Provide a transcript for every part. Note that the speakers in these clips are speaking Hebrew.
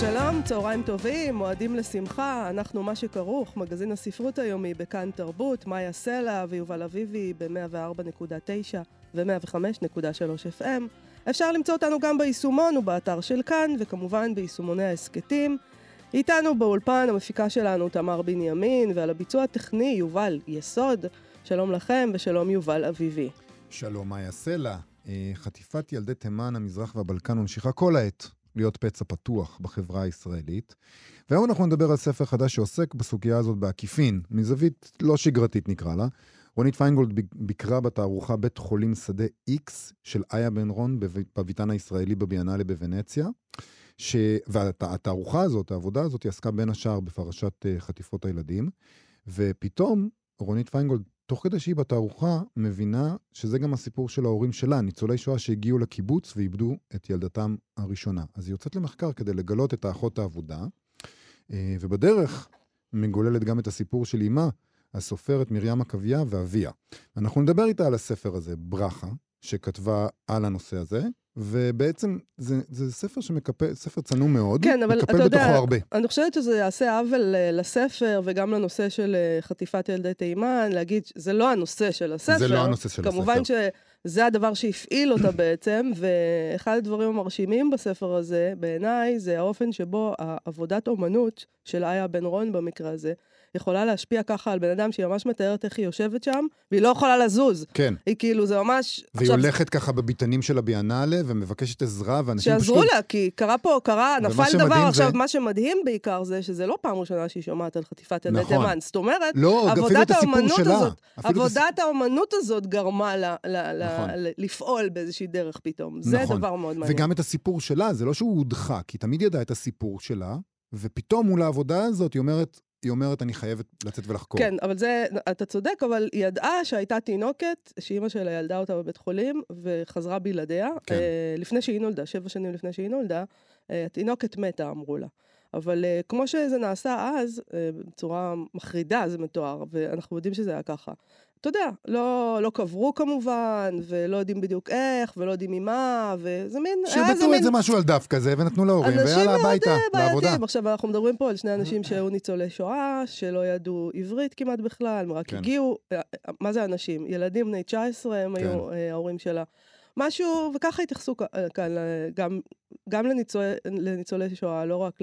שלום, צהריים טובים, מועדים לשמחה, אנחנו מה שכרוך, מגזין הספרות היומי בכאן תרבות, מאיה סלע ויובל אביבי ב-104.9 ו-105.3 FM. אפשר למצוא אותנו גם ביישומון ובאתר של כאן, וכמובן ביישומוני ההסכתים. איתנו באולפן המפיקה שלנו תמר בנימין, ועל הביצוע הטכני יובל יסוד. שלום לכם ושלום יובל אביבי. שלום, מאיה סלע. אה, חטיפת ילדי תימן, המזרח והבלקן ממשיכה כל העת להיות פצע פתוח בחברה הישראלית. והיום אנחנו נדבר על ספר חדש שעוסק בסוגיה הזאת בעקיפין, מזווית לא שגרתית נקרא לה. רונית פיינגולד ביקרה בתערוכה בית חולים שדה X של איה בן רון בביתן הישראלי בביאנלה בוונציה. ש... והתערוכה הזאת, העבודה הזאת, היא עסקה בין השאר בפרשת uh, חטיפות הילדים, ופתאום רונית פיינגולד, תוך כדי שהיא בתערוכה, מבינה שזה גם הסיפור של ההורים שלה, ניצולי שואה שהגיעו לקיבוץ ואיבדו את ילדתם הראשונה. אז היא יוצאת למחקר כדי לגלות את האחות האבודה, uh, ובדרך מגוללת גם את הסיפור של אימה, הסופרת מרים עקביה ואביה. אנחנו נדבר איתה על הספר הזה, ברכה, שכתבה על הנושא הזה, ובעצם זה, זה ספר שמקפל, ספר צנום מאוד, כן, אבל מקפל אתה יודע, בתוכו הרבה. אני חושבת שזה יעשה עוול אה, לספר וגם לנושא של אה, חטיפת ילדי תימן, להגיד שזה לא הנושא של הספר. זה לא הנושא של כמובן הספר. שזה הדבר שהפעיל אותה בעצם, ואחד הדברים המרשימים בספר הזה, בעיניי, זה האופן שבו עבודת אומנות של איה בן רון במקרה הזה, יכולה להשפיע ככה על בן אדם שהיא ממש מתארת איך היא יושבת שם, והיא לא יכולה לזוז. כן. היא כאילו, זה ממש... והיא הולכת ככה בביתנים של הביאנלה ומבקשת עזרה, ואנשים פשוט... שיעזרו לה, כי קרה פה, קרה, נפל דבר. זה- עכשיו, מה שמדהים בעיקר זה שזה לא פעם ראשונה שהיא שומעת על חטיפת ילדי נכון. תימן. זאת אומרת, לא, עבודת האומנות שלה. הזאת, עבודת האומנות הזאת גרמה לה, לה, לה, נכון. ל- לפעול באיזושהי דרך פתאום. זה נכון. דבר מאוד מעניין. וגם את הסיפור שלה, זה לא שהוא הודחק, היא תמיד ידעה את הסיפור שלה, ופתאום מול העבודה הזאת היא אומרת, היא אומרת, אני חייבת לצאת ולחקור. כן, אבל זה, אתה צודק, אבל היא ידעה שהייתה תינוקת, שאימא שלה ילדה אותה בבית חולים, וחזרה בלעדיה. כן. אה, לפני שהיא נולדה, שבע שנים לפני שהיא נולדה, אה, התינוקת מתה, אמרו לה. אבל אה, כמו שזה נעשה אז, אה, בצורה מחרידה זה מתואר, ואנחנו יודעים שזה היה ככה. אתה יודע, לא, לא קברו כמובן, ולא יודעים בדיוק איך, ולא יודעים ממה, וזה מין, היה איזה מין... משהו על דף כזה, ונתנו להורים, ויאללה, הביתה, אה, לעבודה. עכשיו, אנחנו מדברים פה על שני אנשים שהיו ניצולי שואה, שלא ידעו עברית כמעט בכלל, הם רק כן. הגיעו, אה, אה, מה זה אנשים? ילדים בני 19 הם כן. היו ההורים שלה. משהו, וככה התייחסו אה, כאן אה, גם, גם לניצולי, לניצולי שואה, לא רק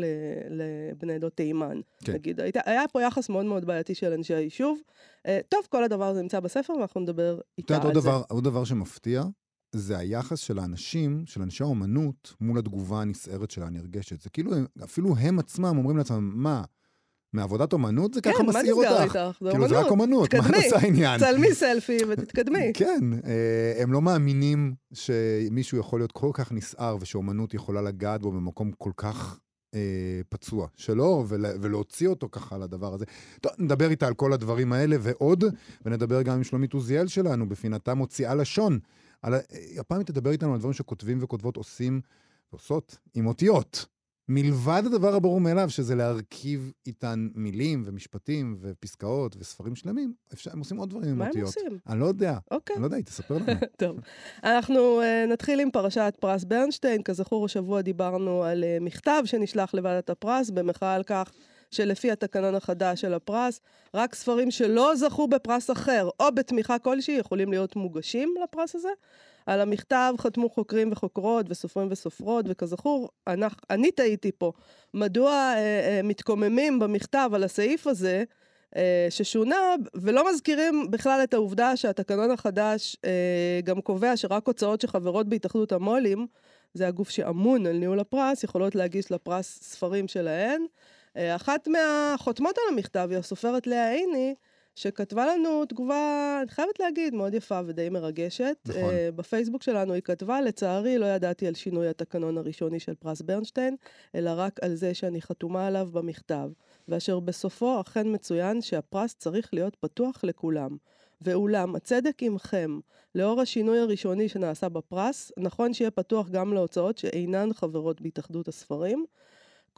לבני עדות תימן. כן. נגיד, הייתה, היה פה יחס מאוד מאוד בעייתי של אנשי היישוב. אה, טוב, כל הדבר הזה נמצא בספר, ואנחנו נדבר איתה יודעת, על עוד זה. דבר, עוד דבר שמפתיע, זה היחס של האנשים, של אנשי האומנות, מול התגובה הנסערת שלה, הנרגשת. זה כאילו, אפילו הם עצמם אומרים לעצמם, מה, מעבודת אומנות זה ככה כן, מה מסעיר נסגר אותך? איתך? זה כאילו, זה רק אומנות, מה את תתקדמי. עושה עניין? צלמי סלפי ותתקדמי. כן, אה, הם לא מאמינים שמישהו יכול להיות כל כך נסער ושאומנות יכולה לגעת בו במקום כל כך אה, פצוע שלו, ול, ולהוציא אותו ככה לדבר הזה. טוב, נדבר איתה על כל הדברים האלה ועוד, ונדבר גם עם שלומית עוזיאל שלנו, בפינתה מוציאה לשון. על, אה, הפעם היא תדבר איתנו על דברים שכותבים וכותבות עושים ועושות עם אותיות. מלבד הדבר הברור מאליו, שזה להרכיב איתן מילים ומשפטים ופסקאות וספרים שלמים, אפשר, הם עושים עוד דברים עם מה הם אותיות. עושים? אני לא יודע. אוקיי. אני לא יודע, היא תספר לנו. טוב, אנחנו uh, נתחיל עם פרשת פרס ברנשטיין. כזכור, השבוע דיברנו על uh, מכתב שנשלח לוועדת הפרס במחאה על כך שלפי התקנון החדש של הפרס, רק ספרים שלא זכו בפרס אחר או בתמיכה כלשהי יכולים להיות מוגשים לפרס הזה. על המכתב חתמו חוקרים וחוקרות וסופרים וסופרות, וכזכור, אני, אני טעיתי פה. מדוע אה, אה, מתקוממים במכתב על הסעיף הזה, אה, ששונה, ולא מזכירים בכלל את העובדה שהתקנון החדש אה, גם קובע שרק הוצאות שחברות בהתאחדות המו"לים, זה הגוף שאמון על ניהול הפרס, יכולות להגיש לפרס ספרים שלהן. אה, אחת מהחותמות על המכתב היא הסופרת לאה עיני, שכתבה לנו תגובה, אני חייבת להגיד, מאוד יפה ודי מרגשת. נכון. Uh, בפייסבוק שלנו היא כתבה, לצערי לא ידעתי על שינוי התקנון הראשוני של פרס ברנשטיין, אלא רק על זה שאני חתומה עליו במכתב, ואשר בסופו אכן מצוין שהפרס צריך להיות פתוח לכולם. ואולם, הצדק עמכם, לאור השינוי הראשוני שנעשה בפרס, נכון שיהיה פתוח גם להוצאות שאינן חברות בהתאחדות הספרים.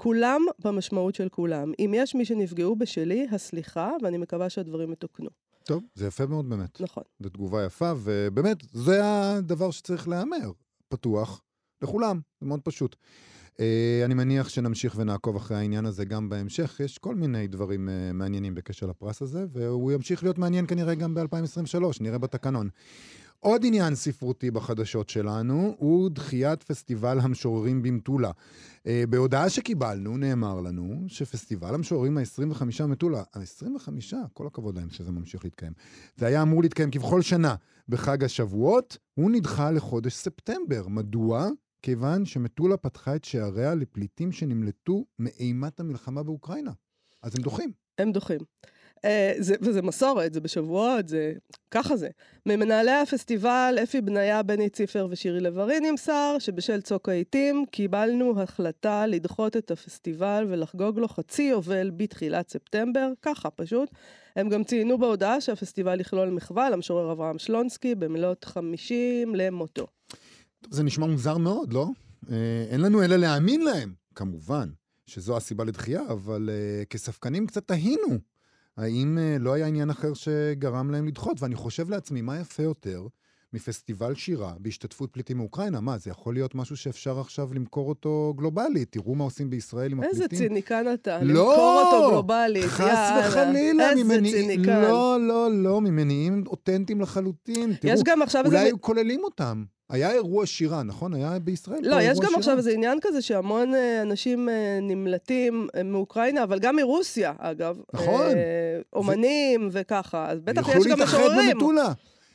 כולם במשמעות של כולם. אם יש מי שנפגעו בשלי, הסליחה, ואני מקווה שהדברים יתוקנו. טוב, זה יפה מאוד באמת. נכון. זו תגובה יפה, ובאמת, זה הדבר שצריך להיאמר. פתוח לכולם, זה מאוד פשוט. אה, אני מניח שנמשיך ונעקוב אחרי העניין הזה גם בהמשך. יש כל מיני דברים אה, מעניינים בקשר לפרס הזה, והוא ימשיך להיות מעניין כנראה גם ב-2023, נראה בתקנון. עוד עניין ספרותי בחדשות שלנו הוא דחיית פסטיבל המשוררים במטולה. אה, בהודעה שקיבלנו נאמר לנו שפסטיבל המשוררים ה-25 מטולה, ה-25, כל הכבוד להם שזה ממשיך להתקיים. זה היה אמור להתקיים כבכל שנה בחג השבועות, הוא נדחה לחודש ספטמבר. מדוע? כיוון שמטולה פתחה את שעריה לפליטים שנמלטו מאימת המלחמה באוקראינה. אז הם דוחים. הם דוחים. Uh, זה, וזה מסורת, זה בשבועות, זה... ככה זה. ממנהלי הפסטיבל, אפי בניה, בני ציפר ושירי לב-ארי נמסר שבשל צוק העיתים קיבלנו החלטה לדחות את הפסטיבל ולחגוג לו חצי יובל בתחילת ספטמבר, ככה פשוט. הם גם ציינו בהודעה שהפסטיבל יכלול מחווה למשורר אברהם שלונסקי במלאת 50 למותו. זה נשמע מוזר מאוד, לא? אה, אין לנו אלא להאמין להם, כמובן, שזו הסיבה לדחייה, אבל אה, כספקנים קצת תהינו. האם אה, לא היה עניין אחר שגרם להם לדחות? ואני חושב לעצמי, מה יפה יותר מפסטיבל שירה בהשתתפות פליטים מאוקראינה? מה, זה יכול להיות משהו שאפשר עכשיו למכור אותו גלובלית? תראו מה עושים בישראל עם איזה הפליטים. ציניקן אתה, לא! למכור אותו גלובלית, חס יאללה. וחלילה, איזה ממניעים, ציניקן. לא, לא, לא, ממניעים אותנטיים לחלוטין. תראו, יש גם עכשיו אולי איזה... היו כוללים אותם. היה אירוע שירה, נכון? היה בישראל לא, יש גם שירה. עכשיו איזה עניין כזה שהמון אה, אנשים אה, נמלטים אה, מאוקראינה, אבל גם מרוסיה, אגב. נכון. אומנים וככה, אז בטח יוכלו יש גם להתאחד משוררים. במטולה.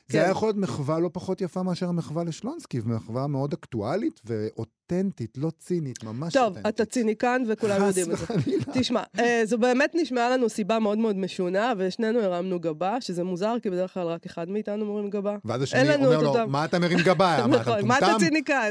זה כן. היה יכול להיות מחווה לא פחות יפה מאשר המחווה לשלונסקי, ומחווה מאוד אקטואלית ואותנטית, לא צינית, ממש טוב, אותנטית. אתה ציניקן וכולם יודעים את חס זה. וחלילה. תשמע, אה, זו באמת נשמעה לנו סיבה מאוד מאוד משונה, ושנינו הרמנו גבה, שזה מוזר, כי בדרך כלל רק אחד מאיתנו מרים גבה. ואז השני אומר לו. מה אתה מרים גבה? מה, אתה נכון, מה אתה? ציניקן?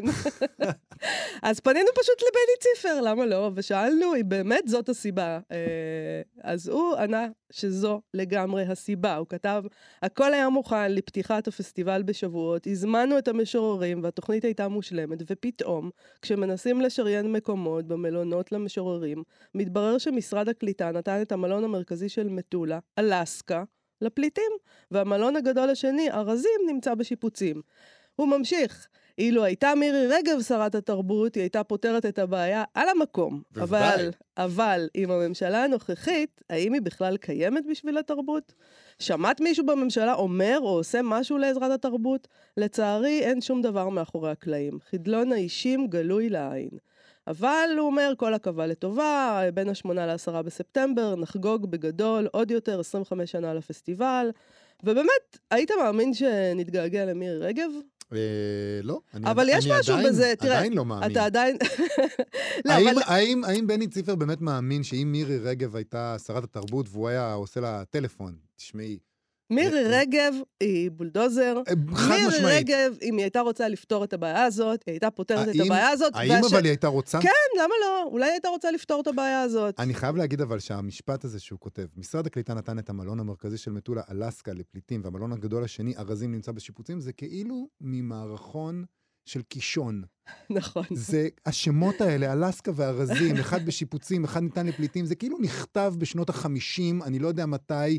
אז פנינו פשוט לבני ציפר, למה לא? ושאלנו אם באמת זאת הסיבה. אה, אז הוא ענה שזו לגמרי הסיבה. הוא כתב, הכל היה מוכן לפתיחת הפסטיבל בשבועות, הזמנו את המשוררים והתוכנית הייתה מושלמת, ופתאום, כשמנסים לשריין מקומות במלונות למשוררים, מתברר שמשרד הקליטה נתן את המלון המרכזי של מטולה, אלסקה, לפליטים, והמלון הגדול השני, ארזים, נמצא בשיפוצים. הוא ממשיך. אילו הייתה מירי רגב שרת התרבות, היא הייתה פותרת את הבעיה על המקום. בוודאי. אבל, אבל, עם הממשלה הנוכחית, האם היא בכלל קיימת בשביל התרבות? שמעת מישהו בממשלה אומר או עושה משהו לעזרת התרבות? לצערי, אין שום דבר מאחורי הקלעים. חדלון האישים גלוי לעין. אבל הוא אומר, כל עכבה לטובה, בין השמונה לעשרה בספטמבר, נחגוג בגדול עוד יותר 25 שנה לפסטיבל. ובאמת, היית מאמין שנתגעגע למירי רגב? לא. אני אבל יש אני משהו בזה, תראה, עדיין לא מאמין. אתה עדיין... לא, אבל... האם בני ציפר באמת מאמין שאם מירי רגב הייתה שרת התרבות והוא היה עושה לה טלפון, תשמעי, מירי רגב היא בולדוזר. אה, חד מירי משמעית. רגב, אם היא הייתה רוצה לפתור את הבעיה הזאת, היא הייתה פותרת את הבעיה הזאת. האם והש- אבל היא הייתה רוצה? כן, למה לא? אולי היא הייתה רוצה לפתור את הבעיה הזאת. אני חייב להגיד אבל שהמשפט הזה שהוא כותב, משרד הקליטה נתן את המלון המרכזי של מטולה, אלסקה, לפליטים, והמלון הגדול השני, ארזים, נמצא בשיפוצים, זה כאילו ממערכון של קישון. נכון. זה, השמות האלה, אלסקה וארזים, אחד בשיפוצים, אחד ניתן לפליטים, זה כאילו נכתב בשנות החמישים, אני לא יודע מתי,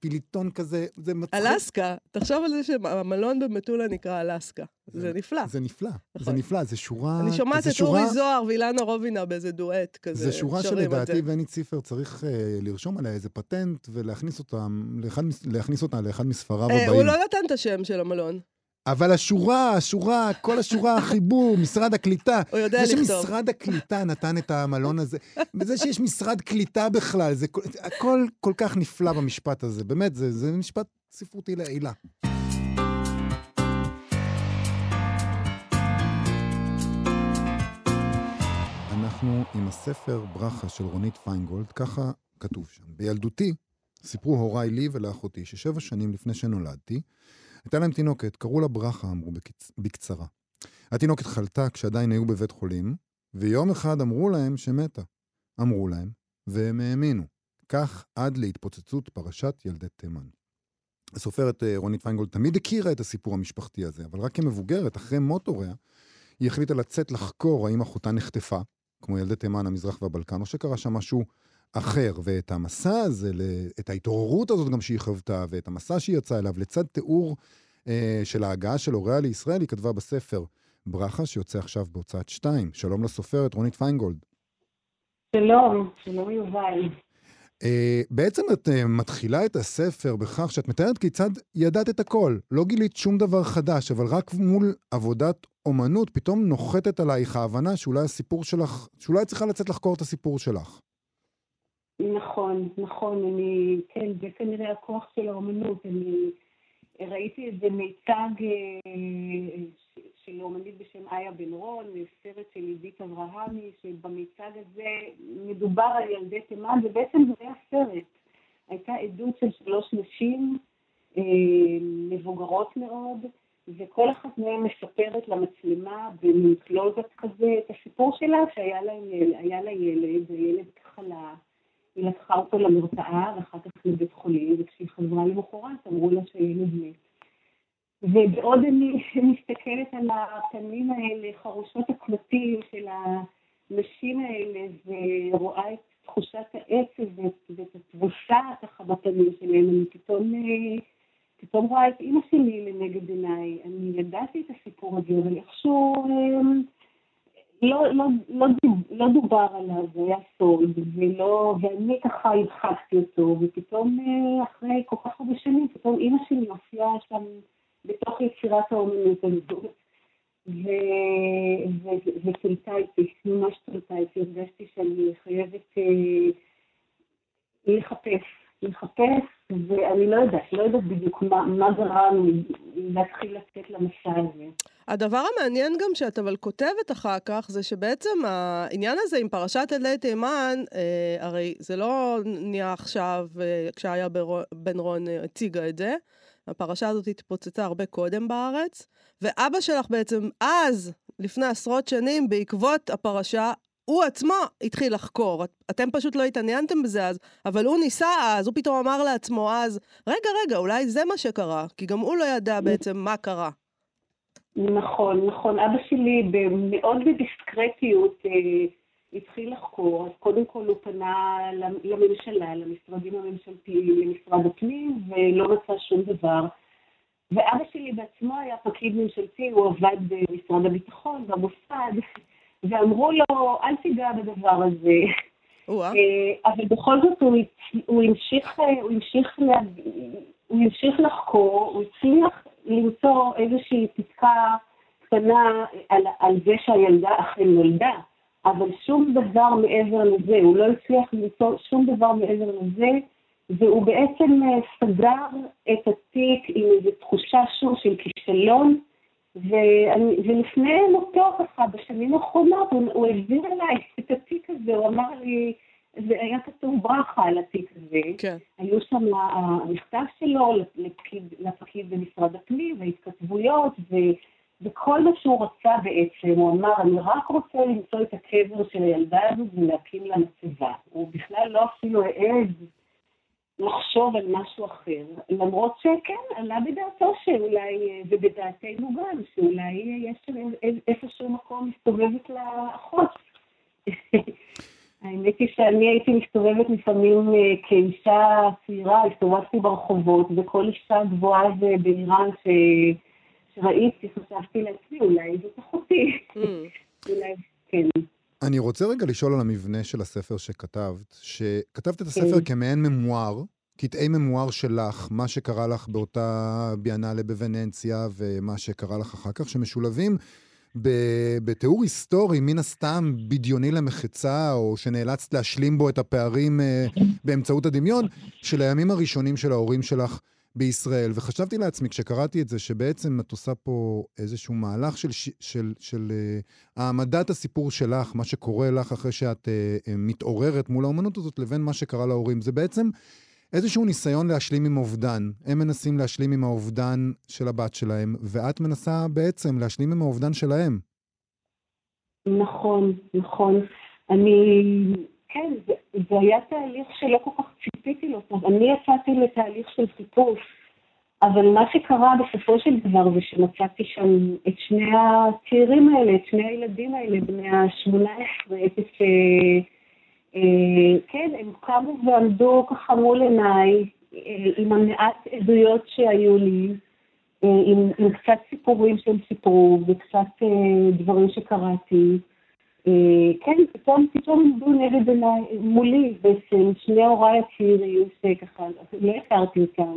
פיליטון כזה, זה מצחיק. אלסקה, תחשוב על זה שהמלון במטולה נקרא אלסקה. זה נפלא. זה נפלא, זה נכון. נפלא, זה שורה... אני שומעת זה את שורה- אורי זוהר ואילנה רובינה באיזה דואט כזה. זה שורה שלדעתי זה. בני ציפר צריך אה, לרשום עליה איזה פטנט ולהכניס אותה, לאחד, לאחד מספריו אה, הבאים. הוא לא נתן את השם של המלון. אבל השורה, השורה, כל השורה, החיבור, משרד הקליטה. הוא יודע זה לכתוב. שמשרד הקליטה נתן את המלון הזה, וזה שיש משרד קליטה בכלל, זה כל- זה הכל כל כך נפלא במשפט הזה. באמת, זה, זה משפט ספרותי לעילה. אנחנו עם הספר ברכה של רונית פיינגולד, ככה כתוב שם. בילדותי סיפרו הוריי לי ולאחותי, ששבע שנים לפני שנולדתי, הייתה להם תינוקת, קראו לה ברכה, אמרו בקצ... בקצרה. התינוקת חלתה כשעדיין היו בבית חולים, ויום אחד אמרו להם שמתה. אמרו להם, והם האמינו. כך עד להתפוצצות פרשת ילדי תימן. הסופרת אה, רונית פיינגולד תמיד הכירה את הסיפור המשפחתי הזה, אבל רק כמבוגרת, אחרי מות הוריה, היא החליטה לצאת לחקור האם אחותה נחטפה, כמו ילדי תימן, המזרח והבלקן, או שקרה שם משהו אחר. ואת המסע הזה, את ההתעוררות הזאת גם שהיא חוותה, ואת המסע שהיא יצאה אליו, לצד תיאור אה, של ההגעה של הוריה לישראל, היא כתבה בספר ברכה, שיוצא עכשיו בהוצאת שתיים. שלום לסופרת רונית פיינגולד. שלום, שלום יובל. Uh, בעצם את uh, מתחילה את הספר בכך שאת מתארת כיצד ידעת את הכל. לא גילית שום דבר חדש, אבל רק מול עבודת אומנות פתאום נוחתת עלייך ההבנה שאולי הסיפור שלך, שאולי את צריכה לצאת לחקור את הסיפור שלך. נכון, נכון, אני, כן, זה כנראה הכוח של האומנות. אני ראיתי איזה מיצג אה, של אומנית בשם איה בן רון, סרט של עידית אברהמי, שבמיצג הזה מדובר על ילדי תימן, ובעצם זה היה סרט. הייתה עדות של שלוש נשים אה, מבוגרות מאוד, וכל אחת מהן מספרת למצלמה במקלוזת כזה את הסיפור שלה, שהיה לה ילד, הילד חלה. היא לקחה אותו למרפאה ואחר כך לבית חולים, וכשהיא חזרה למחרת אמרו לה שהילד מת. ובעוד אני מסתכלת על הפנים האלה, חרושות הקלטים של הנשים האלה, ורואה את תחושת העצב ואת התבוסה ככה בפנים שלהם, אני פתאום, פתאום רואה את אימא שלי לנגד עיניי. אני ידעתי את הסיפור הזה, אבל איכשהו לא, לא, לא, לא דובר עליו, זה היה סוד, ולא, ואני ככה הדחקתי אותו, ופתאום אחרי כל כך הרבה שנים, פתאום אימא שלי הופיעה שם בתוך יצירת האומנות הזאת. וצלתה איתי, ממש צלתה איתי, הרגשתי שאני חייבת אה, לחפש, לחפש, ואני לא יודעת, לא יודעת בדיוק מה, מה גרם להתחיל לצאת למסע הזה. הדבר המעניין גם שאת אבל כותבת אחר כך, זה שבעצם העניין הזה עם פרשת אלי תימן, אה, הרי זה לא נהיה עכשיו, אה, כשהיה בן רון אה, הציגה את זה, הפרשה הזאת התפוצצה הרבה קודם בארץ, ואבא שלך בעצם אז, לפני עשרות שנים, בעקבות הפרשה, הוא עצמו התחיל לחקור. את, אתם פשוט לא התעניינתם בזה אז, אבל הוא ניסה אז, הוא פתאום אמר לעצמו אז, רגע, רגע, אולי זה מה שקרה, כי גם הוא לא ידע בעצם מה קרה. נכון, נכון. אבא שלי מאוד בדיסקרטיות אה, התחיל לחקור, אז קודם כל הוא פנה לממשלה, למשרדים הממשלתיים, למשרד הפנים, ולא מצא שום דבר. ואבא שלי בעצמו היה פקיד ממשלתי, הוא עבד במשרד הביטחון, במוסד, ואמרו לו, אל תיגע בדבר הזה. אה, אבל בכל זאת הוא, הוא, המשיך, הוא, המשיך, הוא המשיך לחקור, הוא הצליח למצוא איזושהי פתקה קטנה על, על זה שהילדה אכן נולדה. אבל שום דבר מעבר לזה, הוא לא הצליח למצוא שום דבר מעבר לזה, והוא בעצם אה, סגר את התיק עם איזו תחושה שוב של כישלון, ואני, ולפני מותו ככה, בשנים האחרונות, הוא, הוא העביר אליי את התיק הזה, הוא אמר לי, זה היה כתוב ברכה על התיק הזה. כן. היו שם המכתב שלו לפקיד, לפקיד במשרד הפנים, והתכתבויות, ו... וכל מה שהוא רצה בעצם, הוא אמר, אני רק רוצה למצוא את הקבר של הילדה הזו ולהקים לה מצבה. הוא בכלל לא אפילו העז לחשוב על משהו אחר, למרות שכן, עלה בדעתו שאולי, ובדעתנו גם, שאולי יש איפשהו מקום מסתובבת לאחות. האמת היא שאני הייתי מסתובבת לפעמים אה, כאישה צעירה, הסתובבתי ברחובות, וכל אישה גבוהה ובהירה ש... ראיתי, חשבתי לעצמי, אולי זאת אחותי. Mm. אולי, כן. אני רוצה רגע לשאול על המבנה של הספר שכתבת, שכתבת את הספר כן. כמעין ממואר, קטעי ממואר שלך, מה שקרה לך באותה ביאנלה בוונציה ומה שקרה לך אחר כך, שמשולבים בתיאור היסטורי, מן הסתם בדיוני למחצה, או שנאלצת להשלים בו את הפערים uh, באמצעות הדמיון, של הימים הראשונים של ההורים שלך בישראל, וחשבתי לעצמי, כשקראתי את זה, שבעצם את עושה פה איזשהו מהלך של, של, של, של uh, העמדת הסיפור שלך, מה שקורה לך אחרי שאת uh, מתעוררת מול האומנות הזאת, לבין מה שקרה להורים. זה בעצם איזשהו ניסיון להשלים עם אובדן. הם מנסים להשלים עם האובדן של הבת שלהם, ואת מנסה בעצם להשלים עם האובדן שלהם. נכון, נכון. אני, כן, זה, זה היה תהליך שלא כל כך ציפיתי לו. אני יצאתי לתהליך של חיפוש, אבל מה שקרה בסופו של דבר זה שמצאתי שם את שני הצעירים האלה, את שני הילדים האלה, בני ה-18, אפס... אה, כן, הם קמו ועמדו ככה מול עיניי, אה, עם המעט עדויות שהיו לי, אה, עם, עם קצת סיפורים שהם סיפרו וקצת דברים שקראתי. כן, פתאום, פתאום עמדו נגד עיניי, מולי בעצם, שני הוריי הצעירים שככה, לא הכרתי אותם,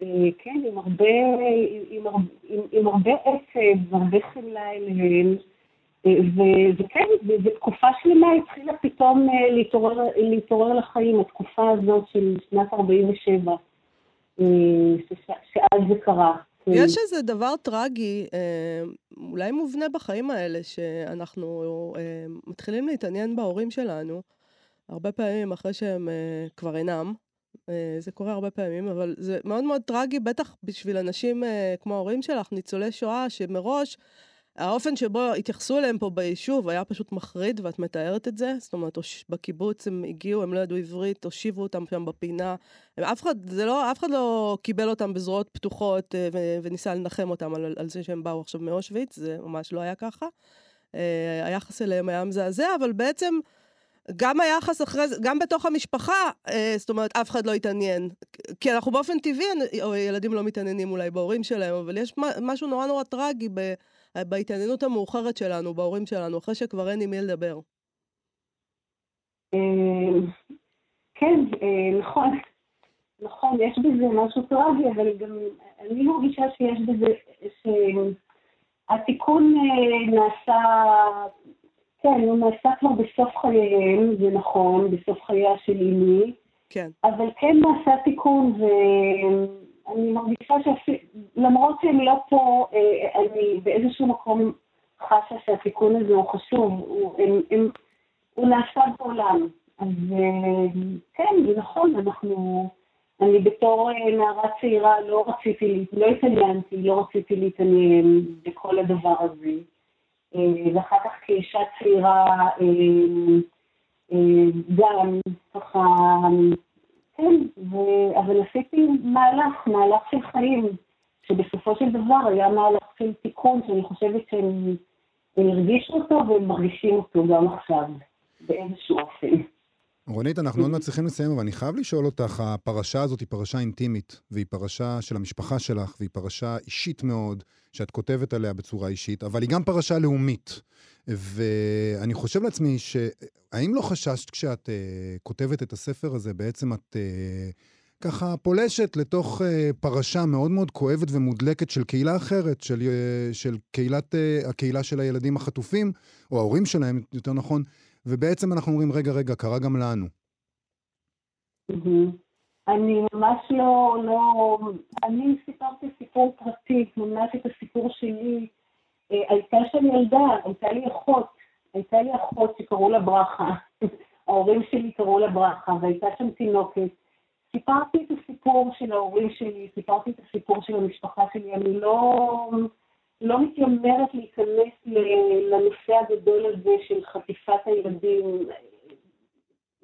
וכן, עם הרבה, עם, עם, עם הרבה עצב והרבה חמלה אליהם. וכן, בתקופה שלמה התחילה פתאום אה, להתעורר, להתעורר לחיים, התקופה הזאת של שנת 47, אה, שאז זה קרה. כן. יש איזה דבר טרגי, אה, אולי מובנה בחיים האלה, שאנחנו מתחילים להתעניין בהורים שלנו, הרבה פעמים אחרי שהם כבר אינם. זה קורה הרבה פעמים, אבל זה מאוד מאוד טרגי, בטח בשביל אנשים כמו ההורים שלך, ניצולי שואה, שמראש האופן שבו התייחסו אליהם פה ביישוב היה פשוט מחריד, ואת מתארת את זה. זאת אומרת, בקיבוץ הם הגיעו, הם לא ידעו עברית, הושיבו אותם שם בפינה. אף אחד, זה לא, אף אחד לא קיבל אותם בזרועות פתוחות אה, ו- וניסה לנחם אותם על, על זה שהם באו עכשיו מאושוויץ, זה ממש לא היה ככה. אה, היחס אליהם היה מזעזע, אבל בעצם... גם היחס אחרי זה, גם בתוך המשפחה, אה, זאת אומרת, אף אחד לא התעניין. כי אנחנו באופן טבעי, או ילדים לא מתעניינים אולי בהורים שלהם, אבל יש משהו נורא נורא טרגי ב... בהתעניינות המאוחרת שלנו, בהורים שלנו, אחרי שכבר אין עם מי לדבר. אה, כן, אה, נכון. נכון, יש בזה משהו טרגי, אבל גם אני מרגישה שיש בזה, שהתיקון אה, נעשה, כן, הוא נעשה כבר בסוף חייהם, זה נכון, בסוף חייה של אימי. כן. אבל כן נעשה תיקון, ו... אני מרגישה שלמרות שהם לא פה, אה, אני באיזשהו מקום חשה שהתיקון הזה הוא חשוב, הוא, הם, הם, הוא נעשה בעולם. אז אה, כן, זה נכון, אנחנו... אני בתור אה, נערה צעירה לא רציתי, לא התעניינתי, לא רציתי להתעניין בכל הדבר הזה. ואחר כך כאישה צעירה גם ככה כן, ו... אבל עשיתי מהלך, מהלך של חיים, שבסופו של דבר היה מהלך של תיקון, שאני חושבת שהם הרגישו אותו והם מרגישים אותו גם עכשיו, באיזשהו אופן. רונית, אנחנו עוד מעט צריכים לסיים, אבל אני חייב לשאול אותך, הפרשה הזאת היא פרשה אינטימית, והיא פרשה של המשפחה שלך, והיא פרשה אישית מאוד, שאת כותבת עליה בצורה אישית, אבל היא גם פרשה לאומית. ואני חושב לעצמי, האם לא חששת כשאת uh, כותבת את הספר הזה, בעצם את uh, ככה פולשת לתוך uh, פרשה מאוד מאוד כואבת ומודלקת של קהילה אחרת, של, uh, של קהילת, uh, הקהילה של הילדים החטופים, או ההורים שלהם, יותר נכון, ובעצם אנחנו אומרים, רגע, רגע, קרה גם לנו. אני ממש לא, לא, אני סיפרתי סיפור פרטי, ממש את הסיפור שלי. אה, הייתה שם ילדה, הייתה לי אחות, הייתה לי אחות שקראו לה ברכה. ההורים שלי קראו לה ברכה, והייתה שם תינוקת. סיפרתי את הסיפור של ההורים שלי, סיפרתי את הסיפור של המשפחה שלי, אני לא, לא מתיימרת להיכנס לנושא הגדול הזה של חטיפת הילדים.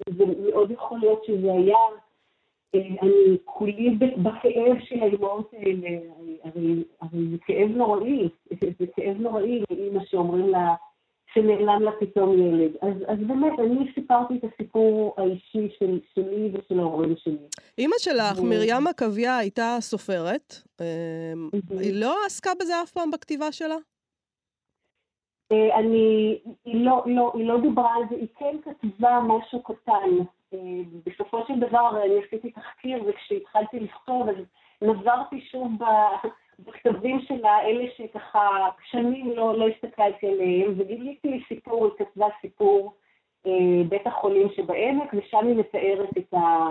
זה מאוד יכול להיות שזה היה. אני כולי בכאב של האימהות האלה, הרי זה כאב נוראי, זה כאב נוראי לאימא שאומרים לה שנעלם לה פתאום ילד. אז, אז באמת, אני סיפרתי את הסיפור האישי של, שלי ושל ההורים שלי. אימא שלך, ו... מרים עקביה, הייתה סופרת. אמ, היא לא עסקה בזה אף פעם בכתיבה שלה? אה, אני, היא לא, לא, היא לא דיברה על זה, היא כן כתבה משהו קטן. אה, בסופו של דבר אני עשיתי תחקיר, וכשהתחלתי לכתוב, אז נזרתי שוב בכתבים שלה, אלה שככה שנים לא, לא הסתכלתי עליהם, וגיליתי סיפור, היא כתבה סיפור אה, בית החולים שבעמק, ושם היא מתארת את ה...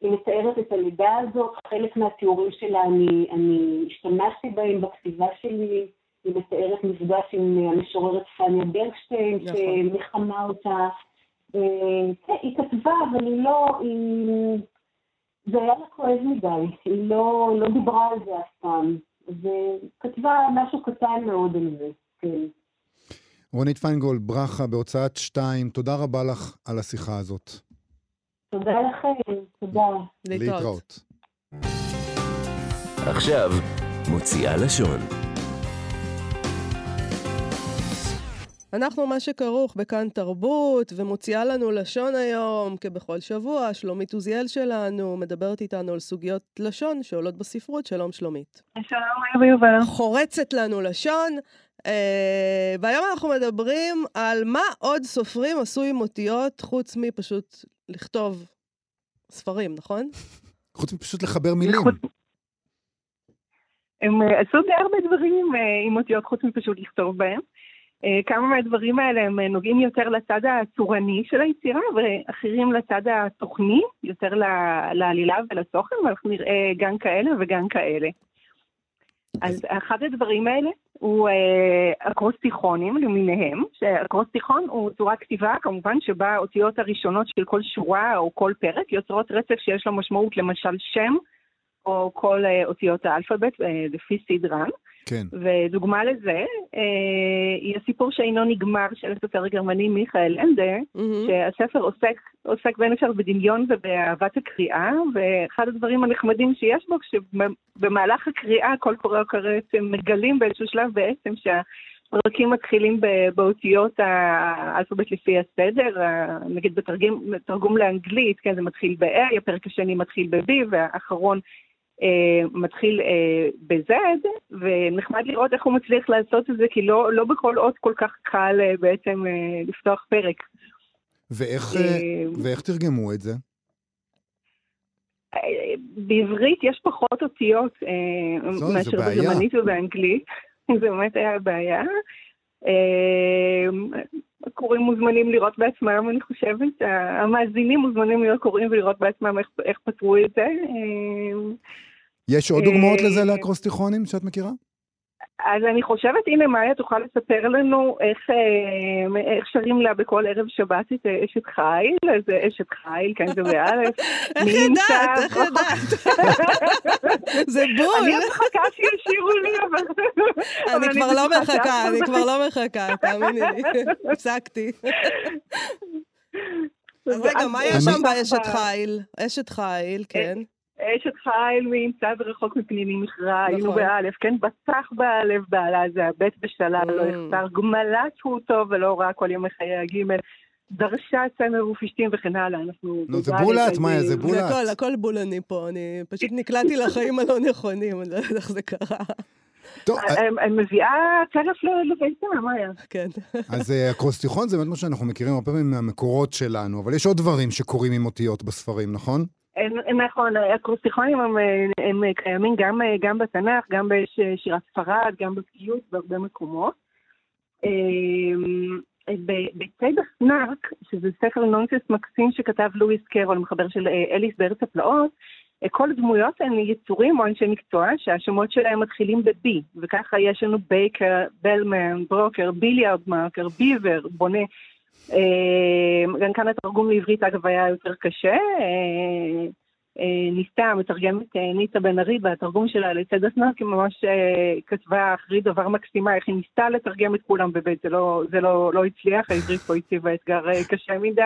היא מתארת את הלידה הזאת, חלק מהתיאורים שלה אני, אני השתמשתי בהם בכתיבה שלי, היא מתארת מפגש עם המשוררת פניה ברקשטיין, נכון. שמחמה אותה. כן, היא כתבה, אבל היא לא, היא... זה היה לה כואב מדי, היא לא, לא דיברה על זה אף פעם, וכתבה משהו קטן מאוד על זה, כן. רונית פיינגולד, ברכה בהוצאת שתיים, תודה רבה לך על השיחה הזאת. תודה לכם, תודה. להתראות. עכשיו, מוציאה לשון. אנחנו מה שכרוך בכאן תרבות, ומוציאה לנו לשון היום, כבכל שבוע, שלומית עוזיאל שלנו מדברת איתנו על סוגיות לשון שעולות בספרות. שלום שלומית. שלום, יובל. חורצת לנו לשון, אה, והיום אנחנו מדברים על מה עוד סופרים עשו עם אותיות, חוץ מפשוט לכתוב ספרים, נכון? חוץ מפשוט לחבר מילים. הם עשו די הרבה דברים אה, עם אותיות חוץ מפשוט לכתוב בהם. אה, כמה מהדברים האלה הם נוגעים יותר לצד הצורני של היצירה, ואחרים לצד התוכני, יותר לעלילה ולתוכן, ואנחנו נראה גם כאלה וגם כאלה. אז אחד הדברים האלה הוא אקרוסטיכונים למיניהם, שאקרוסטיכון הוא צורה כתיבה כמובן שבה האותיות הראשונות של כל שורה או כל פרק יוצרות רצף שיש לו משמעות, למשל שם, או כל אותיות האלפאבית לפי סדרן. כן. ודוגמה לזה, אה, היא הסיפור שאינו נגמר של הסופר הגרמני מיכאל אנדה, mm-hmm. שהספר עוסק, עוסק בין השאר בדמיון ובאהבת הקריאה, ואחד הדברים הנחמדים שיש בו, כשבמהלך הקריאה כל קורא בעצם מגלים באיזשהו שלב בעצם שה... פרקים מתחילים באותיות האלפאבית לפי הסדר, נגיד בתרגום לאנגלית, כן, זה מתחיל ב-A, הפרק השני מתחיל ב-B, והאחרון אה, מתחיל אה, ב-Z, ונחמד לראות איך הוא מצליח לעשות את זה, כי לא, לא בכל אות כל כך קל אה, בעצם אה, לפתוח פרק. ואיך, אה, אה ואיך תרגמו את זה? אה, בעברית יש פחות אותיות אה, מאשר בגרמנית ובאנגלית, זה באמת היה בעיה. הקוראים מוזמנים לראות בעצמם, אני חושבת, המאזינים מוזמנים להיות קוראים ולראות בעצמם איך, איך פתרו את זה. יש עוד דוגמאות לזה לאקרוסטיכונים שאת מכירה? אז אני חושבת, הנה, מאיה תוכל לספר לנו איך, אה, איך שרים לה בכל ערב שבת את אה, אשת חיל, אז אשת חיל, כן, זה באלף. איך ידעת? איך ידעת? זה בול. אני עוד מחכה שישירו לי, אבל... אני כבר לא מחכה, אני כבר לא מחכה, תאמיני לי. הפסקתי. אז רגע, מה יש שם באשת חיל? אשת חיל, כן. אשת חיל מימצא ורחוק מפניני מכרע, היינו נכון. באלף, כן? בטח באלף בעלה זה הבט בשלה, לא mm. יחסר, גמלת הוא טוב ולא רע כל ימי חיי הגימל. דרשה צמר ופשתים וכן הלאה, אנחנו... נו, זה בולט, מאיה, זה בולט. הכל, הכל בולני פה, אני פשוט נקלעתי לחיים הלא נכונים, אני לא יודעת איך זה קרה. טוב, אני אה, מביאה טרף לביתה, מאיה. כן. אז אקרוסטיכון אה, זה באמת מה שאנחנו מכירים הרבה פעמים מהמקורות שלנו, אבל יש עוד דברים שקורים עם אותיות בספרים, נכון? נכון, הקרוסטיכונים הם, הם קיימים גם, גם בתנ"ך, גם בשירת ספרד, גם בפיוט, בהרבה מקומות. אמ, בציד הסנארק, שזה ספר נונסס מקסים שכתב לואיס קרול, מחבר של אה, אליס בארץ הפלאות, אה, כל הדמויות הן יצורים או אנשי מקצוע שהשמות שלהם מתחילים ב-B, וככה יש לנו בייקר, בלמן, ברוקר, ביליארד מרקר, ביבר, בונה. אה, גם כאן התרגום לעברית אגב היה יותר קשה. אה, אה, ניסתה, המתרגמת ניצה בן ארי, בתרגום שלה לצד הסנארק, היא ממש כתבה אחרי דבר מקסימה, איך היא ניסתה לתרגם את כולם בבית, זה לא, זה לא, לא הצליח, העברית פה הציבה אתגר קשה מדי.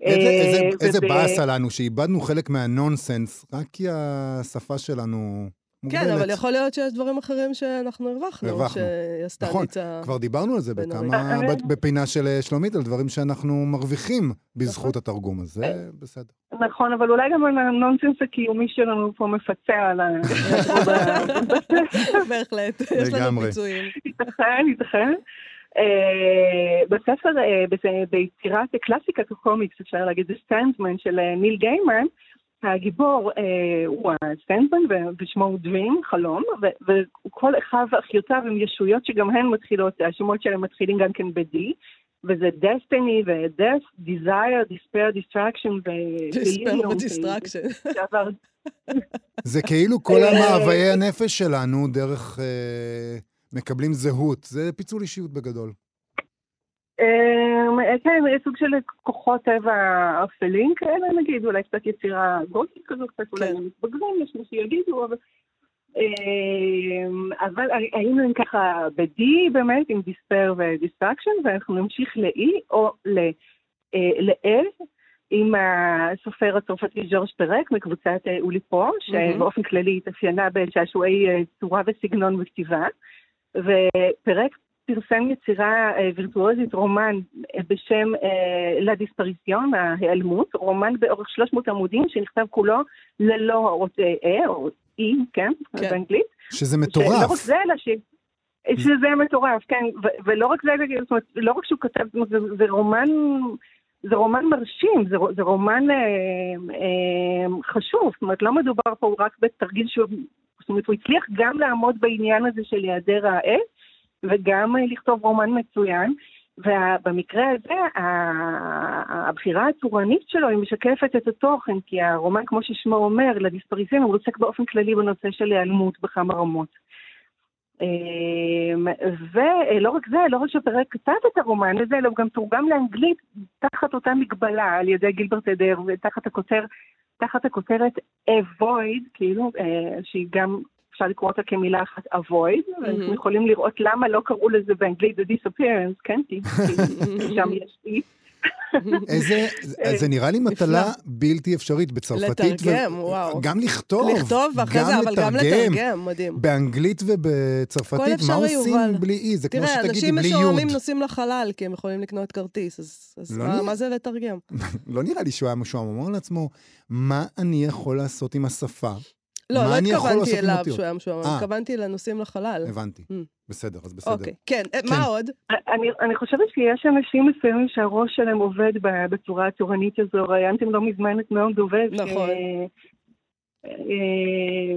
איזה, איזה, איזה באסה לנו שאיבדנו חלק מהנונסנס, רק כי השפה שלנו מוגבלת. כן, אבל יכול להיות שיש דברים אחרים שאנחנו הרווחנו, הרווחנו. שעשתה נכון, ניצה... כבר דיברנו על זה בכמה, בפינה של אה, שלומית, על דברים שאנחנו מרוויחים בזכות נכון. התרגום, אז זה אה, בסדר. נכון, אבל אולי גם הנונסנס הקיומי שלנו פה מפצה על ה... בהחלט, יש לנו פיצויים. ייתכן, ייתכן. Uh, בספר, ביצירת קלאסיקת הקומיקס, אפשר להגיד, זה סטנדמן של ניל גיימן, הגיבור אה, הוא הסטנדמן ושמו הוא דרים, חלום, וכל אחיו ואחיותיו הם ישויות שגם הן מתחילות, השמות שלהם מתחילים גם כן ב-D, וזה דסטיני ו-death, desire, despair, distraction ו... despair ו-distraction. זה כאילו כל המאוויי הנפש שלנו דרך... אה, מקבלים זהות, זה פיצול אישיות בגדול. אה, כן, סוג של כוחות טבע אפלים כאלה, נגיד, אולי קצת יצירה גותית כזו, קצת אולי כן. מתבגרים, יש מי שיגידו, אבל... אה, אבל היינו עם ככה ב-D באמת, עם despair ו destruction, ואנחנו נמשיך ל-E או ל-L, עם הסופר הצרפתי ז'ורז' פרק מקבוצת אה, אוליפו, שבאופן כללי התאפיינה בשעשועי אה, צורה וסגנון וכתיבה. ופרק פרסם יצירה אה, וירטואוזית, רומן אה, בשם לה דיספריסיון, ההיעלמות, רומן באורך 300 עמודים שנכתב כולו ללא האות אה או אי, כן, כן. באנגלית. שזה לא מטורף. רק זה, אלא ש... שזה מטורף, כן, ו- ולא רק זה, זאת אומרת, לא רק שהוא כתב, זאת אומרת, זה, זה רומן, זה רומן מרשים, זה, זה רומן אה, אה, חשוב, זאת אומרת, לא מדובר פה רק בתרגיל שהוא, זאת אומרת, הוא הצליח גם לעמוד בעניין הזה של היעדר העט, וגם לכתוב רומן מצוין. ובמקרה הזה, הבחירה הצורנית שלו היא משקפת את התוכן, כי הרומן, כמו ששמו אומר, לדיספריזם, הוא עוסק באופן כללי בנושא של היעלמות בכמה רמות. אמ, ולא רק זה, לא רק שפרק כתב את הרומן הזה, אלא הוא גם תורגם לאנגלית תחת אותה מגבלה על ידי גילברט אדר, ותחת הכותר, תחת הכותרת avoid, כאילו, אה, שהיא גם, אפשר לקרוא אותה כמילה אחת avoid, ואנחנו יכולים לראות למה לא קראו לזה באנגלית the disappearance, כן? כי שם יש אי. איזה, זה נראה לי מטלה בלתי אפשרית בצרפתית. לתרגם, וואו. גם לכתוב, לכתוב, ואחרי זה, אבל גם לתרגם, מדהים. באנגלית ובצרפתית, מה עושים. בלי אי? זה כמו תראה, שתגידי אנשים בלי משועממים יוד. נוסעים לחלל, כי הם יכולים לקנות כרטיס, אז, אז לא מה זה לתרגם? לא נראה לי שהוא היה משועמם, הוא אמר לעצמו, מה אני יכול לעשות עם השפה? לא, לא התכוונתי אליו? שהוא היה משועמם, אה. התכוונתי לנוסעים לחלל. הבנתי. Mm. בסדר, אז בסדר. אוקיי, כן, אה, מה עוד? אני, אני חושבת שיש אנשים מסוימים שהראש שלהם עובד בצורה הצורנית הזו, ראיינתם לא מזמן את נאום דובב. נכון. ש- אה,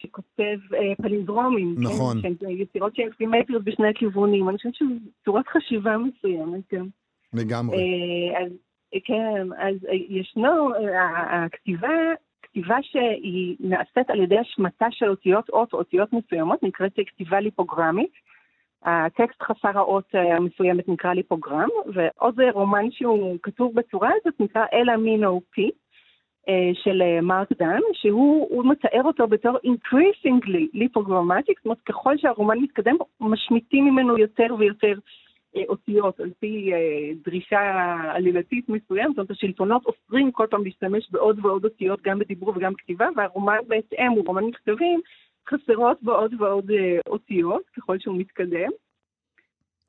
שכותב פלינדרומים. נכון. כן, שהן יצירות שהן סימטריות בשני הכיוונים. אני חושבת שזו צורת חשיבה מסוימת, כן. לגמרי. אז כן, אז ישנו, הכתיבה, כתיבה שהיא נעשית על ידי השמטה של אותיות אות או אותיות מסוימות, נקראת כתיבה ליפוגרמית. הטקסט חסר האות אה, המסוימת נקרא ליפוגרם, ועוד רומן שהוא כתוב בצורה הזאת נקרא אלה מינו פי. אה, של אה, מרק דן, שהוא הוא מתאר אותו בתור increasingly ליפוגרמטיק, זאת אומרת ככל שהרומן מתקדם, משמיטים ממנו יותר ויותר אותיות על פי אה, דרישה עלילתית מסוימת, זאת אומרת השלטונות אוסרים כל פעם להשתמש בעוד ועוד אותיות גם בדיבור וגם בכתיבה, והרומן בהתאם הוא רומן מכתבים, חסרות בו עוד ועוד אה, אותיות ככל שהוא מתקדם.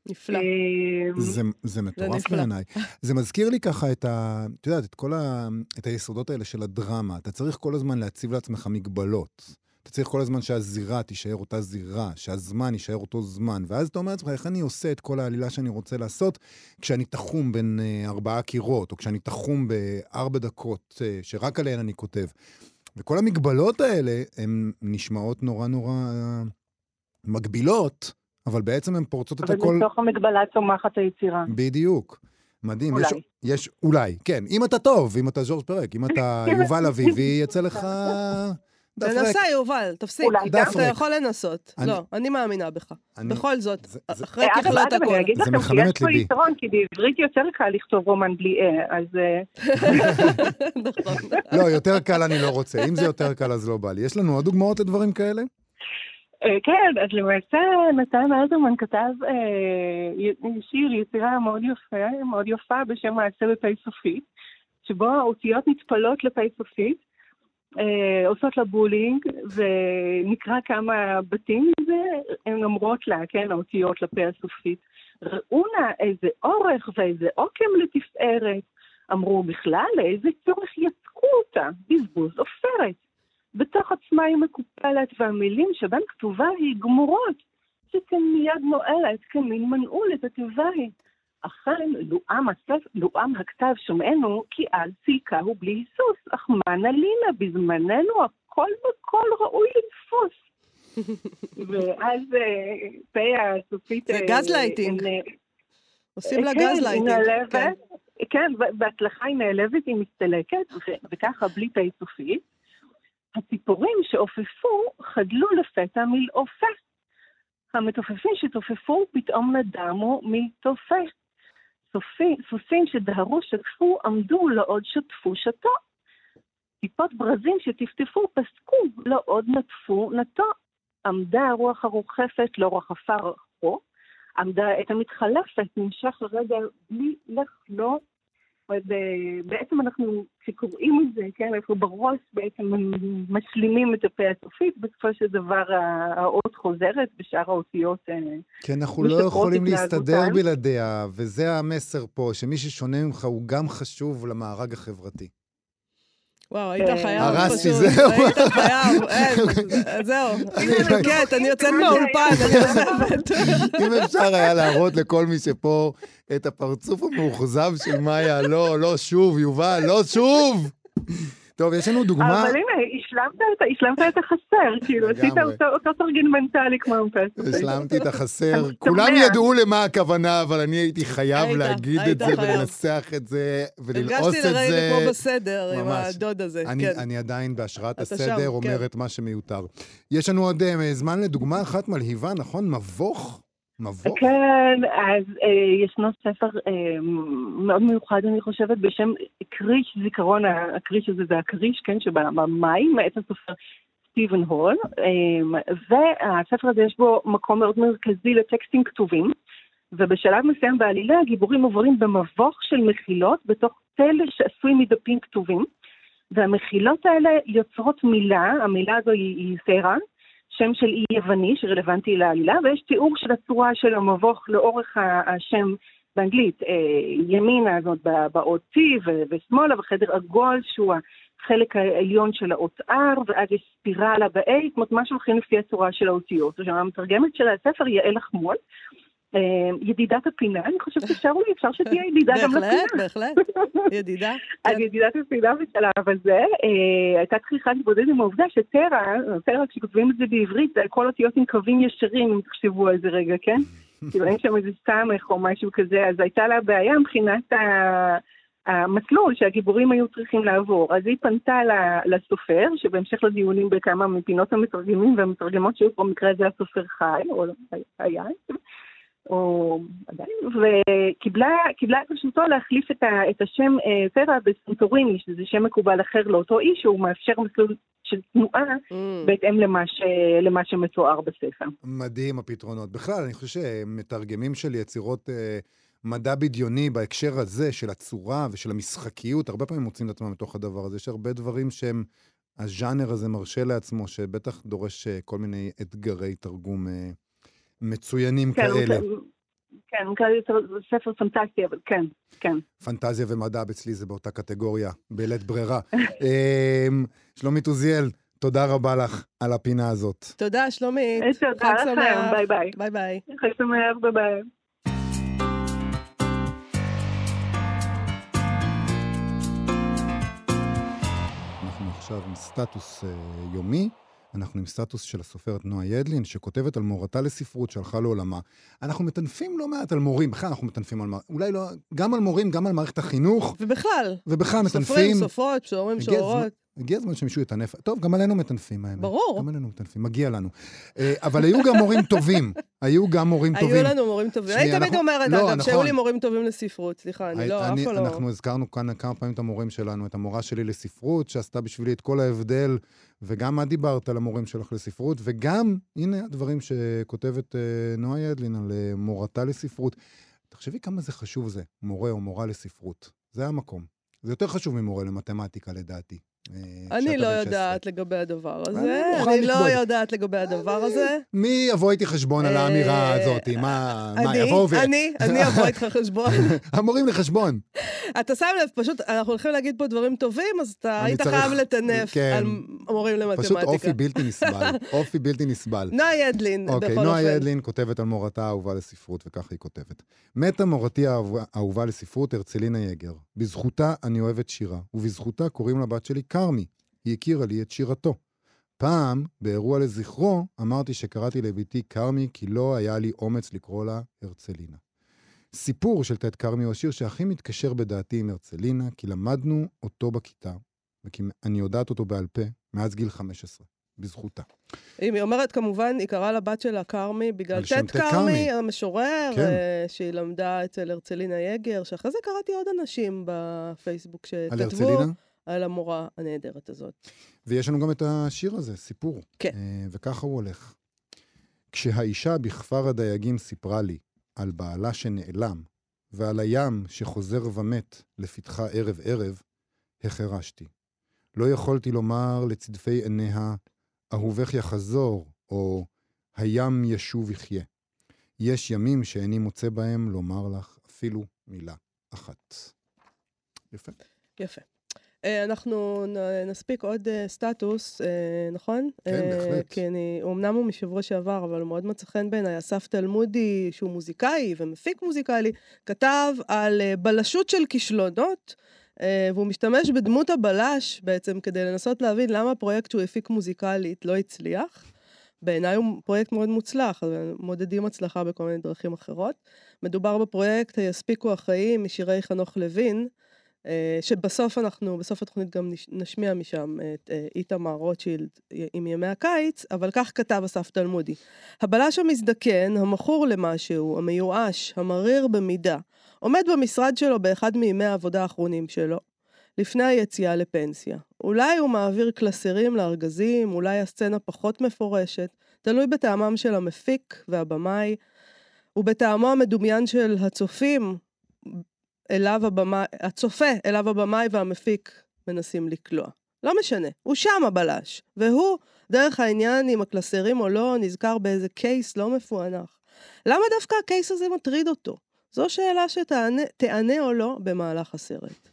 נפלא. אה, זה, זה מטורף. בעיניי. זה מזכיר לי ככה את ה... את יודעת, את כל ה... את היסודות האלה של הדרמה. אתה צריך כל הזמן להציב לעצמך מגבלות. אתה צריך כל הזמן שהזירה תישאר אותה זירה, שהזמן יישאר אותו זמן. ואז אתה אומר לעצמך, איך אני עושה את כל העלילה שאני רוצה לעשות כשאני תחום בין אה, ארבעה קירות, או כשאני תחום בארבע דקות, אה, שרק עליהן אני כותב. וכל המגבלות האלה, הן נשמעות נורא נורא אה, מגבילות, אבל בעצם הן פורצות את אבל הכל... מתוך המגבלה צומחת היצירה. בדיוק. מדהים. אולי. יש, יש, אולי, כן. אם אתה טוב, אם אתה ז'ורג' פרק, אם אתה יובל אביבי, יצא לך. תנסה, יובל, תפסיק. אתה. יכול לנסות. לא, אני מאמינה בך. בכל זאת, אחרי אגב, ככלות אגב, אני הכל. אגיד זה לכם מחמם את פה ליבי. יתרון, כי בעברית יותר קל לכתוב רומן בלי אה, אז אה, נכון. לא, יותר קל אני לא רוצה. אם זה יותר קל, אז לא בא לי. יש לנו עוד דוגמאות לדברים כאלה? אה, כן, אז למעשה נתן אלתרמן כתב אה, שיר, יצירה מאוד יפה, מאוד יפה בשם מעשה בפה סופית, שבו האותיות נטפלות לפה סופית, אה, עושות לה בולינג, ונקרא כמה בתים מזה, הן אומרות לה, כן, האותיות לפה הסופית, ראו נא איזה אורך ואיזה עוקם לתפארת. אמרו בכלל, לאיזה צורך יצקו אותה? בזבוז עופרת. בתוך עצמה היא מקופלת, והמילים שבהן כתובה היא גמורות, שכן מיד נועלת, כמין מנעול את התיבה היא. אכן, לועם, לועם הכתב שומענו, כי אז צילקהו בלי היסוס, אך מה נלינה, בזמננו הכל בכל ראוי לתפוס. ואז אה, פה הסופית... זה אה, גזלייטינג. אה, עושים לה כן, היא גזלייטינג. כן. כן, ב- בהצלחה היא נעלבת, היא מסתלקת, וככה בלי פה סופית. הציפורים שעופפו חדלו לפתע מלעופה. המתופפים שתופפו פתאום נדמו מתופף. סופי, סוסים שדהרו שטפו עמדו לעוד שטפו שתו. טיפות ברזים שטפטפו פסקו לעוד נטפו נטו. עמדה הרוח הרוחפת לא רחפה רחו, עמדה את המתחלפת נמשך הרגע בלי לחלוף ובעצם אנחנו, כשקוראים את זה, כן, אנחנו בראש בעצם משלימים את הפה הסופית, בסופו של דבר האות חוזרת ושאר האותיות אה, כן, אנחנו לא יכולים להסתדר בלעדיה, וזה המסר פה, שמי ששונה ממך הוא גם חשוב למארג החברתי. וואו, היית כן. חייב פשוט. הרסתי, זהו. היית חייב, זהו. אני מבקשת, אני יוצאת מהאולפן, אני עוזבת. אם אפשר היה להראות לכל מי שפה את הפרצוף המאוכזב של מאיה, לא, לא שוב, יובל, לא שוב! טוב, יש לנו דוגמה... אבל הנה, השלמת את החסר, כאילו, עשית אותו תרגיל מנטלי כמו המפסט. השלמתי את החסר. כולם ידעו למה הכוונה, אבל אני הייתי חייב להגיד את זה ולנסח את זה וללעוס את זה. הרגשתי לרגע כמו בסדר עם הדוד הזה, כן. אני עדיין בהשראת הסדר אומר כן. את מה שמיותר. יש לנו עוד אה, זמן לדוגמה אחת מלהיבה, נכון? מבוך? מבוך? כן, אז אה, ישנו ספר אה, מאוד מיוחד, אני חושבת, בשם קריש זיכרון, הקריש הזה זה הקריש, כן, שבמים, מאת הסופר סטיבן הול, אה, והספר הזה יש בו מקום מאוד מרכזי לטקסטים כתובים, ובשלב מסוים בעלילה הגיבורים עוברים במבוך של מחילות בתוך תל שעשוי מדפים כתובים, והמחילות האלה יוצרות מילה, המילה הזו היא, היא סרע, שם של אי יווני שרלוונטי לעלילה, ויש תיאור של הצורה של המבוך לאורך השם באנגלית, אה, ימינה זאת באות T ושמאלה, וחדר עגול שהוא החלק העליון של האות R, ואז יש ספירלה ב-A, זאת אומרת, מה שהולכים לפי הצורה של האותיות. עכשיו, המתרגמת של הספר יעל לחמול, אה, ידידת הפינה, אני חושבת שאפשר לי, אפשר שתהיה ידידה גם לפינה. בהחלט, בהחלט, ידידה. אז כן. ידידת הפינה בשלב הזה, אה, הייתה צריכה להתמודד עם העובדה שטרה, טרה, כשכותבים את זה בעברית, זה כל אותיות עם קווים ישרים, אם תחשבו על זה רגע, כן? כאילו אין שם איזה סמך או משהו כזה, אז הייתה לה בעיה מבחינת המסלול שהגיבורים היו צריכים לעבור. אז היא פנתה לסופר, שבהמשך לדיונים בכמה מפינות המתרגמים והמתרגמות שהיו פה, במקרה הזה הסופר חי, או היה, או עדיין, וקיבלה את רשותו להחליף את, ה, את השם אה, טבע בסנטוריני, שזה שם מקובל אחר לאותו איש, שהוא מאפשר מסלול של תנועה mm. בהתאם למה, ש, למה שמתואר בספר. מדהים הפתרונות. בכלל, אני חושב שמתרגמים של יצירות... אה, מדע בדיוני בהקשר הזה של הצורה ושל המשחקיות, הרבה פעמים מוצאים את עצמם בתוך הדבר הזה. יש הרבה דברים שהם, הז'אנר הזה מרשה לעצמו, שבטח דורש אה, כל מיני אתגרי תרגום אה, מצוינים כן, כאלה. כן, כן, ספר פנטסטי, אבל כן, כן. פנטזיה ומדע אצלי זה באותה קטגוריה, בלית ברירה. אמ, שלומית עוזיאל, תודה רבה לך על הפינה הזאת. תודה, שלומית. תודה לכם, ביי ביי. ביי ביי. חג שמח, ביי ביי. עכשיו עם סטטוס uh, יומי. אנחנו עם סטטוס של הסופרת נועה ידלין, שכותבת על מורתה לספרות שהלכה לעולמה. אנחנו מטנפים לא מעט על מורים, בכלל אנחנו מטנפים על... אולי לא... גם על מורים, גם על מערכת החינוך. ובכלל. ובכלל מטנפים. סופרים, סופרות, שוערים, שוערות. הגיע הזמן שמישהו יטנף. טוב, גם עלינו מטנפים, האמת. ברור. גם עלינו מטנפים, מגיע לנו. אה, אבל היו גם מורים טובים. היו גם מורים טובים. היו לנו מורים טובים. אני תמיד אומרת, לא, אגב, שהיו נכון. לי מורים טובים לספרות. סליחה, אני לא, אף אחד לא... אנחנו הזכרנו כאן כמה פעמים את המורים שלנו, את המורה שלי לספרות, שעשתה בשבילי את כל ההבדל, וגם את דיברת על המורים שלך לספרות, וגם, הנה הדברים שכותבת אה, נועה ידלין על אה, מורתה לספרות. תחשבי כמה זה חשוב זה, מורה או מורה לספרות. זה המקום. זה יותר חשוב ממורה למתמטיקה, לדעתי. אה, אני לא יודעת לגבי הדבר הזה, אני לא יודעת לגבי הדבר הזה. מי יבוא איתי חשבון על האמירה אה, הזאת? מה, יבואו ו... אני, אני אבוא איתך חשבון. המורים לחשבון. אתה שם לב, פשוט, אנחנו הולכים להגיד פה דברים טובים, אז אתה היית חייב לטנף כן. על מורים למתמטיקה. פשוט אופי בלתי נסבל, אופי בלתי נסבל. נועה ידלין, בכל אוקיי, אופן. נועה ידלין כותבת על מורתה האהובה לספרות, וככה היא כותבת. מתה מורתי האהובה לספרות, הרצלינה יגר. בזכותה אני אוהבת שירה, ובזכותה קוראים לבת שלי כרמי. היא הכירה לי את שירתו. פעם, באירוע לזכרו, אמרתי שקראתי לביתי כרמי כי לא היה לי אומץ לקרוא לה הרצלינה. סיפור של ט' כרמי הוא השיר שהכי מתקשר בדעתי עם הרצלינה, כי למדנו אותו בכיתה, וכי אני יודעת אותו בעל פה מאז גיל 15. בזכותה. היא אומרת, כמובן, היא קראה לבת שלה כרמי בגלל טט כרמי, המשורר, כן. uh, שהיא למדה אצל הרצלינה יגר, שאחרי זה קראתי עוד אנשים בפייסבוק שכתבו... על הרצלינה? על המורה הנהדרת הזאת. ויש לנו גם את השיר הזה, סיפור. כן. Uh, וככה הוא הולך. כשהאישה בכפר הדייגים סיפרה לי על בעלה שנעלם, ועל הים שחוזר ומת לפתחה ערב-ערב, החרשתי. לא יכולתי לומר לצדפי עיניה, אהובך יחזור, או הים ישוב יחיה. יש ימים שאיני מוצא בהם לומר לך אפילו מילה אחת. יפה. יפה. אה, אנחנו נספיק עוד אה, סטטוס, אה, נכון? כן, בהחלט. כי אני, אמנם הוא משבוע שעבר, אבל הוא מאוד מצא חן בעיניי. אסף תלמודי, שהוא מוזיקאי ומפיק מוזיקלי, כתב על בלשות של כישלונות, והוא משתמש בדמות הבלש בעצם כדי לנסות להבין למה הפרויקט שהוא הפיק מוזיקלית לא הצליח. בעיניי הוא פרויקט מאוד מוצלח, מודדים הצלחה בכל מיני דרכים אחרות. מדובר בפרויקט היספיקו החיים משירי חנוך לוין, שבסוף אנחנו, בסוף התוכנית גם נשמיע משם את אה, איתמר רוטשילד עם ימי הקיץ, אבל כך כתב אסף תלמודי. הבלש המזדקן, המכור למשהו, המיואש, המריר במידה, עומד במשרד שלו באחד מימי העבודה האחרונים שלו, לפני היציאה לפנסיה. אולי הוא מעביר קלסרים לארגזים, אולי הסצנה פחות מפורשת, תלוי בטעמם של המפיק והבמאי, ובטעמו המדומיין של הצופים, אליו הבמאי, הצופה אליו הבמאי והמפיק מנסים לקלוע. לא משנה, הוא שם הבלש, והוא, דרך העניין אם הקלסרים או לא, נזכר באיזה קייס לא מפוענח. למה דווקא הקייס הזה מטריד אותו? זו שאלה שתענה או לא במהלך הסרט.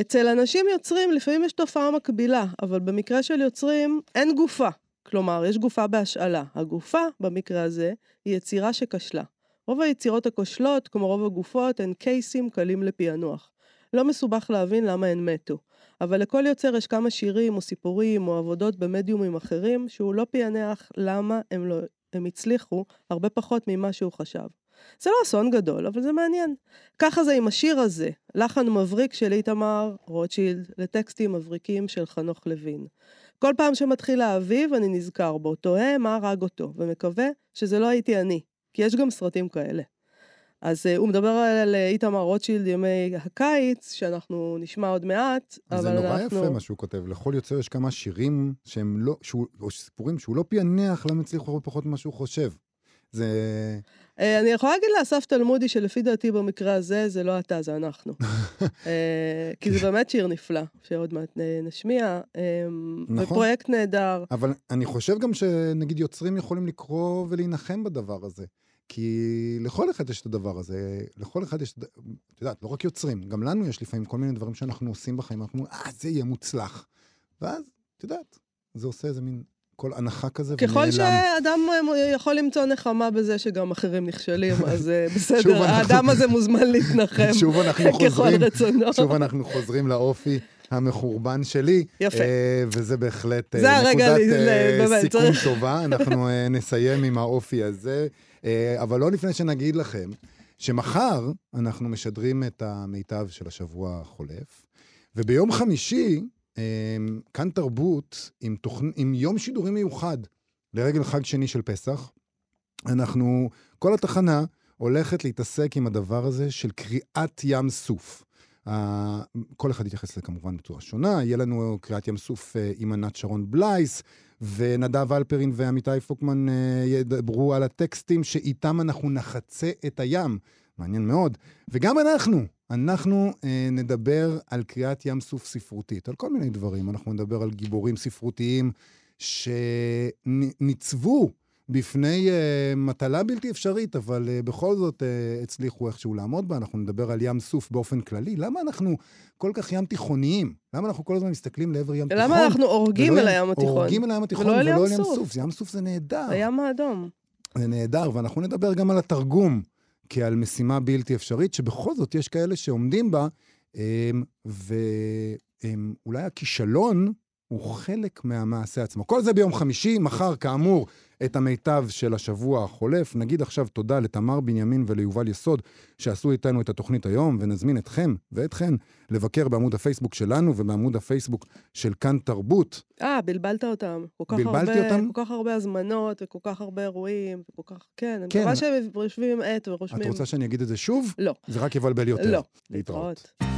אצל אנשים יוצרים לפעמים יש תופעה מקבילה, אבל במקרה של יוצרים אין גופה. כלומר, יש גופה בהשאלה. הגופה, במקרה הזה, היא יצירה שכשלה. רוב היצירות הכושלות, כמו רוב הגופות, הן קייסים קלים לפענוח. לא מסובך להבין למה הן מתו. אבל לכל יוצר יש כמה שירים או סיפורים או עבודות במדיומים אחרים שהוא לא פענח למה הם, לא, הם הצליחו הרבה פחות ממה שהוא חשב. זה לא אסון גדול, אבל זה מעניין. ככה זה עם השיר הזה, לחן מבריק של איתמר רוטשילד לטקסטים מבריקים של חנוך לוין. כל פעם שמתחיל האביב אני נזכר בו, תוהה מה הרג אותו, ומקווה שזה לא הייתי אני, כי יש גם סרטים כאלה. אז uh, הוא מדבר על איתמר רוטשילד ימי הקיץ, שאנחנו נשמע עוד מעט, אבל אנחנו... זה נורא יפה מה שהוא כותב. לכל יוצר יש כמה שירים שהם לא, שהוא, או סיפורים שהוא לא פענח, למה הצליחו הרבה פחות ממה שהוא חושב. זה... Uh, אני יכולה להגיד לאסף תלמודי שלפי דעתי במקרה הזה, זה לא אתה, זה אנחנו. uh, כי זה באמת שיר נפלא, שעוד מעט נשמיע. Uh, נכון. ופרויקט נהדר. אבל אני חושב גם שנגיד יוצרים יכולים לקרוא ולהנחם בדבר הזה. כי לכל אחד יש את הדבר הזה, לכל אחד יש, את יודעת, לא רק יוצרים, גם לנו יש לפעמים כל מיני דברים שאנחנו עושים בחיים, אנחנו אומרים, אה, זה יהיה מוצלח. ואז, את יודעת, זה עושה איזה מין כל הנחה כזה ונעלם. ככל שאדם יכול למצוא נחמה בזה שגם אחרים נכשלים, אז אה, בסדר, האדם הזה מוזמן להתנחם ככל רצונו. שוב אנחנו חוזרים לאופי. המחורבן שלי. יפה. אה, וזה בהחלט אה, נקודת באמת, סיכום צריך... טובה. אנחנו אה, נסיים עם האופי הזה. אה, אבל לא לפני שנגיד לכם שמחר אנחנו משדרים את המיטב של השבוע החולף, וביום חמישי, אה, כאן תרבות עם, תוכנ... עם יום שידורים מיוחד לרגל חג שני של פסח. אנחנו, כל התחנה הולכת להתעסק עם הדבר הזה של קריאת ים סוף. כל אחד יתייחס לזה כמובן בצורה שונה. יהיה לנו קריאת ים סוף uh, עם ענת שרון בלייס, ונדב אלפרין ועמיתי פוקמן uh, ידברו על הטקסטים שאיתם אנחנו נחצה את הים. מעניין מאוד. וגם אנחנו, אנחנו uh, נדבר על קריאת ים סוף ספרותית, על כל מיני דברים. אנחנו נדבר על גיבורים ספרותיים שניצבו בפני uh, מטלה בלתי אפשרית, אבל uh, בכל זאת uh, הצליחו איכשהו לעמוד בה. אנחנו נדבר על ים סוף באופן כללי. למה אנחנו כל כך ים תיכוניים? למה אנחנו כל הזמן מסתכלים לעבר ים תיכון? למה אנחנו הורגים אל הים התיכון? הורגים אל הים התיכון ולא אל ים סוף. ים סוף זה נהדר. הים האדום. זה נהדר, ואנחנו נדבר גם על התרגום כעל משימה בלתי אפשרית, שבכל זאת יש כאלה שעומדים בה, ואולי הכישלון הוא חלק מהמעשה עצמו. כל זה ביום חמישי, מחר, כאמור, את המיטב של השבוע החולף. נגיד עכשיו תודה לתמר בנימין וליובל יסוד, שעשו איתנו את התוכנית היום, ונזמין אתכם ואתכן לבקר בעמוד הפייסבוק שלנו ובעמוד הפייסבוק של כאן תרבות. אה, בלבלת אותם. כל כך בלבלתי הרבה, אותם? כל כך הרבה הזמנות, וכל כך הרבה אירועים, וכל כך... כן, אני כן, מקווה שהם יושבים עם עט את ורושמים... רוצה שאני אגיד את זה שוב? לא. זה רק יבלבל יותר. לא. להתראות. להתראות.